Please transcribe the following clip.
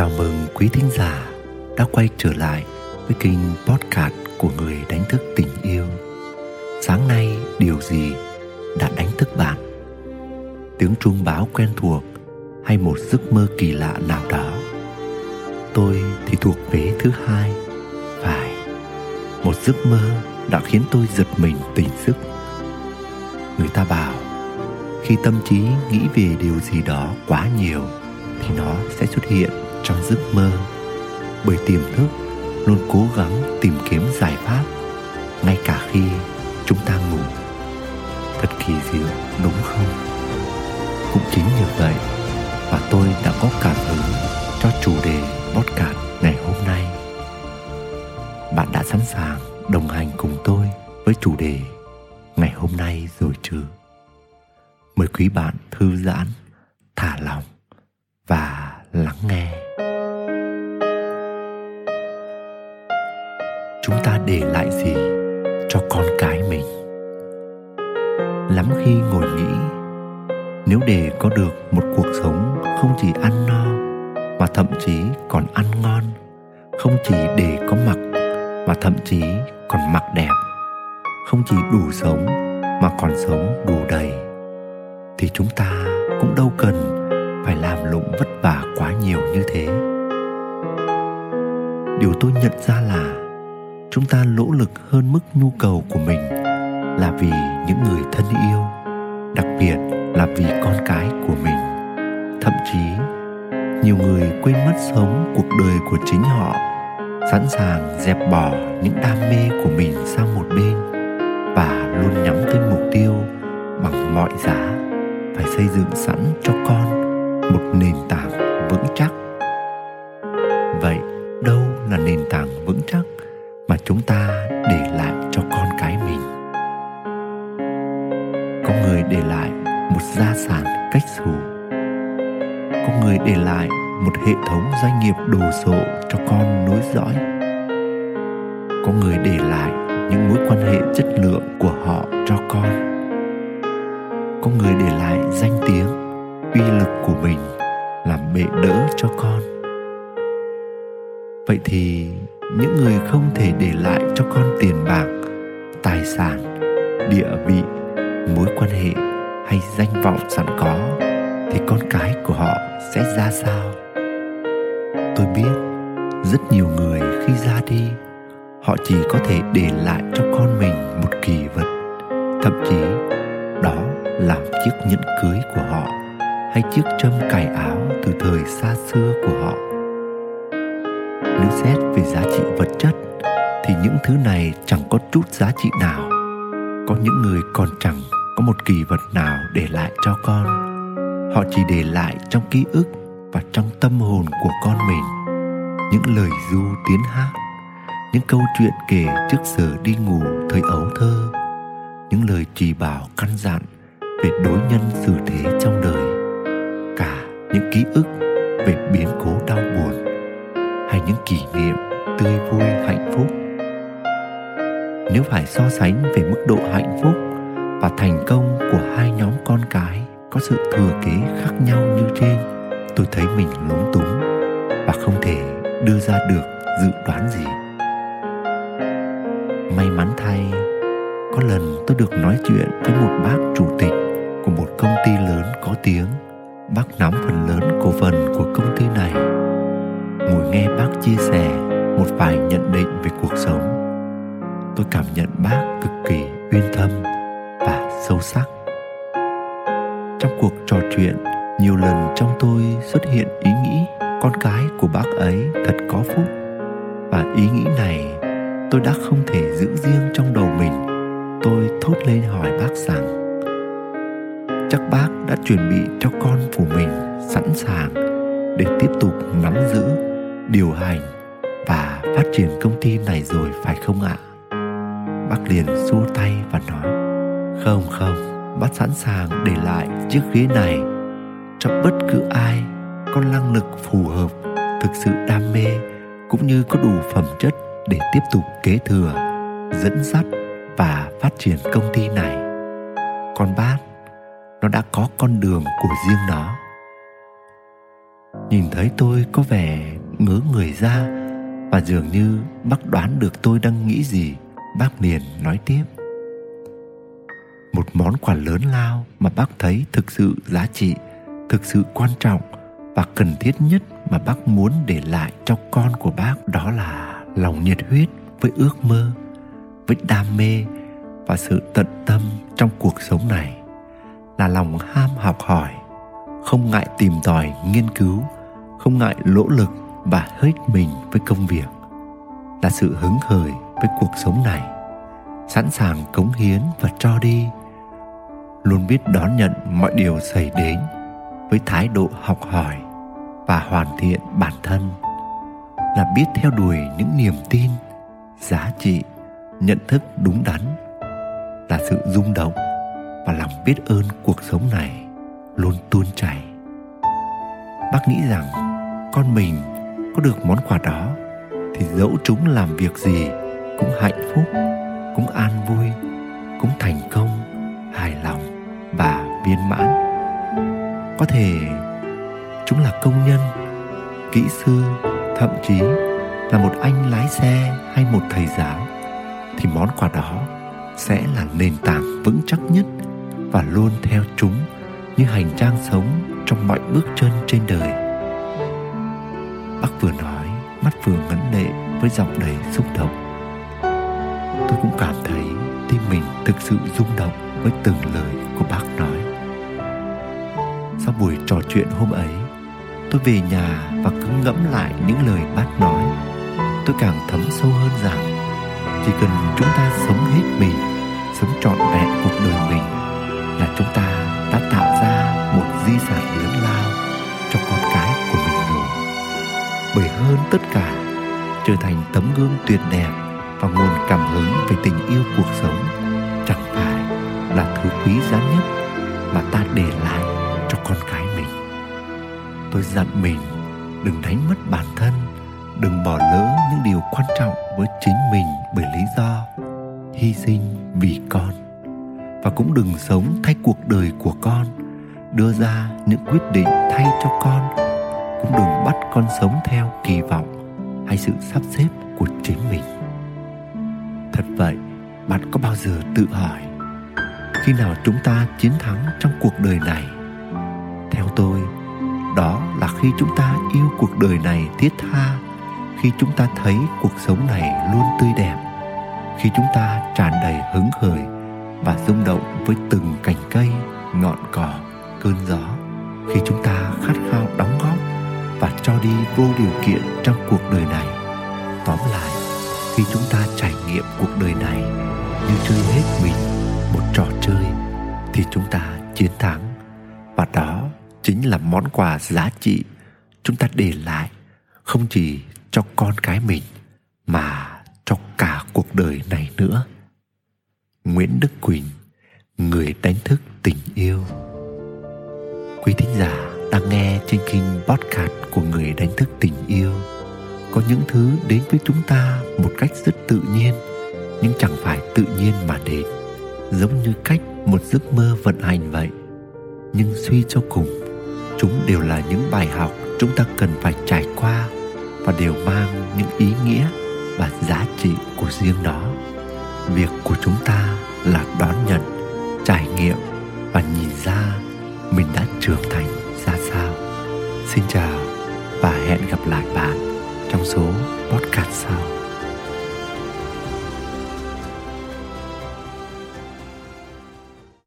Chào mừng quý thính giả đã quay trở lại với kênh podcast của người đánh thức tình yêu. Sáng nay điều gì đã đánh thức bạn? Tiếng chuông báo quen thuộc hay một giấc mơ kỳ lạ nào đó? Tôi thì thuộc vế thứ hai. Phải, một giấc mơ đã khiến tôi giật mình tỉnh giấc. Người ta bảo khi tâm trí nghĩ về điều gì đó quá nhiều thì nó sẽ xuất hiện trong giấc mơ. Bởi tiềm thức luôn cố gắng tìm kiếm giải pháp, ngay cả khi chúng ta ngủ. Thật kỳ diệu đúng không? Cũng chính như vậy mà tôi đã có cảm hứng cho chủ đề podcast ngày hôm nay. Bạn đã sẵn sàng đồng hành cùng tôi với chủ đề ngày hôm nay rồi chứ? Mời quý bạn thư giãn, thả lòng và lắng nghe. Chúng ta để lại gì cho con cái mình? Lắm khi ngồi nghĩ, nếu để có được một cuộc sống không chỉ ăn no mà thậm chí còn ăn ngon, không chỉ để có mặc mà thậm chí còn mặc đẹp, không chỉ đủ sống mà còn sống đủ đầy, thì chúng ta cũng đâu cần phải làm lụng vất vả quá nhiều như thế. Điều tôi nhận ra là chúng ta nỗ lực hơn mức nhu cầu của mình là vì những người thân yêu, đặc biệt là vì con cái của mình. Thậm chí, nhiều người quên mất sống cuộc đời của chính họ, sẵn sàng dẹp bỏ những đam mê của mình sang một bên và luôn nhắm tới mục tiêu bằng mọi giá phải xây dựng sẵn cho con thống doanh nghiệp đồ sộ cho con nối dõi. Có người để lại những mối quan hệ chất lượng của họ cho con. Có người để lại danh tiếng, uy lực của mình làm bệ đỡ cho con. Vậy thì những người không thể để lại cho con tiền bạc, tài sản, địa vị, mối quan hệ hay danh vọng sẵn có thì con cái của họ sẽ ra sao? Tôi biết rất nhiều người khi ra đi, họ chỉ có thể để lại cho con mình một kỳ vật. Thậm chí, đó là chiếc nhẫn cưới của họ hay chiếc châm cài áo từ thời xa xưa của họ. Nếu xét về giá trị vật chất, thì những thứ này chẳng có chút giá trị nào. Có những người còn chẳng có một kỳ vật nào để lại cho con. Họ chỉ để lại trong ký ức và trong tâm hồn của con mình. Những lời du tiếng hát, những câu chuyện kể trước giờ đi ngủ thời ấu thơ, những lời chỉ bảo căn dặn về đối nhân xử thế trong đời, cả những ký ức về biến cố đau buồn hay những kỷ niệm tươi vui hạnh phúc. Nếu phải so sánh về mức độ hạnh phúc và thành công của hai nhóm con cái có sự thừa kế khác nhau như trên tôi thấy mình lúng túng và không thể đưa ra được dự đoán gì. May mắn thay, có lần tôi được nói chuyện với một bác chủ tịch của một công ty lớn có tiếng. Bác nắm phần lớn cổ phần của công ty này. Ngồi nghe bác chia sẻ một vài nhận định về cuộc sống, tôi cảm nhận bác cực kỳ uyên thâm và sâu sắc. Trong cuộc trò chuyện nhiều lần trong tôi xuất hiện ý nghĩ con cái của bác ấy thật có phúc. Và ý nghĩ này tôi đã không thể giữ riêng trong đầu mình. Tôi thốt lên hỏi bác rằng, chắc bác đã chuẩn bị cho con của mình sẵn sàng để tiếp tục nắm giữ, điều hành và phát triển công ty này rồi, phải không ạ? Bác liền xua tay và nói, không không, bác sẵn sàng để lại chiếc ghế này cho bất cứ ai có năng lực phù hợp, thực sự đam mê cũng như có đủ phẩm chất để tiếp tục kế thừa, dẫn dắt và phát triển công ty này. Còn bác, nó đã có con đường của riêng nó. Nhìn thấy tôi có vẻ ngớ người ra và dường như bác đoán được tôi đang nghĩ gì, bác liền nói tiếp. Một món quà lớn lao mà bác thấy thực sự giá trị thực sự quan trọng và cần thiết nhất mà bác muốn để lại cho con của bác đó là lòng nhiệt huyết với ước mơ, với đam mê và sự tận tâm trong cuộc sống này là lòng ham học hỏi, không ngại tìm tòi nghiên cứu, không ngại lỗ lực và hết mình với công việc. Là sự hứng khởi với cuộc sống này, sẵn sàng cống hiến và cho đi. Luôn biết đón nhận mọi điều xảy đến với thái độ học hỏi và hoàn thiện bản thân là biết theo đuổi những niềm tin, giá trị, nhận thức đúng đắn là sự rung động và lòng biết ơn cuộc sống này luôn tuôn chảy. Bác nghĩ rằng con mình có được món quà đó thì dẫu chúng làm việc gì cũng hạnh phúc, cũng an vui, cũng thành công, hài lòng và viên mãn có thể chúng là công nhân, kỹ sư, thậm chí là một anh lái xe hay một thầy giáo, thì món quà đó sẽ là nền tảng vững chắc nhất và luôn theo chúng như hành trang sống trong mọi bước chân trên đời. Bác vừa nói, mắt vừa ngấn lệ với giọng đầy xúc động. Tôi cũng cảm thấy tim mình thực sự rung động với từng lời của bác nói buổi trò chuyện hôm ấy. Tôi về nhà và cứ ngẫm lại những lời bác nói. Tôi càng thấm sâu hơn rằng, chỉ cần chúng ta sống hết mình, sống trọn vẹn cuộc đời mình, là chúng ta đã tạo ra một di sản lớn lao cho con cái của mình rồi. Bởi hơn tất cả, trở thành tấm gương tuyệt đẹp và nguồn cảm hứng về tình yêu cuộc sống chẳng phải là thứ quý giá nhất mà ta để lại cho con cái mình. Tôi dặn mình, đừng đánh mất bản thân, đừng bỏ lỡ những điều quan trọng với chính mình bởi lý do hy sinh vì con. Và cũng đừng sống thay cuộc đời của con, đưa ra những quyết định thay cho con. Cũng đừng bắt con sống theo kỳ vọng hay sự sắp xếp của chính mình. Thật vậy, bạn có bao giờ tự hỏi khi nào chúng ta chiến thắng trong cuộc đời này? Tôi. Đó là khi chúng ta yêu cuộc đời này thiết tha, khi chúng ta thấy cuộc sống này luôn tươi đẹp, khi chúng ta tràn đầy hứng khởi và rung động với từng cành cây, ngọn cỏ, cơn gió, khi chúng ta khát khao đóng góp và cho đi vô điều kiện trong cuộc đời này. Tóm lại, khi chúng ta trải nghiệm cuộc đời này như chơi hết mình một trò chơi thì chúng ta chiến thắng. Và đó chính là món quà giá trị. Chúng ta để lại không chỉ cho con cái mình mà cho cả cuộc đời này nữa. Nguyễn đức quỳnh, người đánh thức tình yêu. Quý thính giả đang nghe trên kênh podcast của người đánh thức tình yêu, có những thứ đến với chúng ta một cách rất tự nhiên, nhưng chẳng phải tự nhiên mà đến, giống như cách một giấc mơ vận hành vậy. Nhưng suy cho cùng chúng đều là những bài học chúng ta cần phải trải qua và đều mang những ý nghĩa và giá trị của riêng nó. Việc của chúng ta là đón nhận, trải nghiệm và nhìn ra mình đã trưởng thành ra sao. Xin chào và hẹn gặp lại.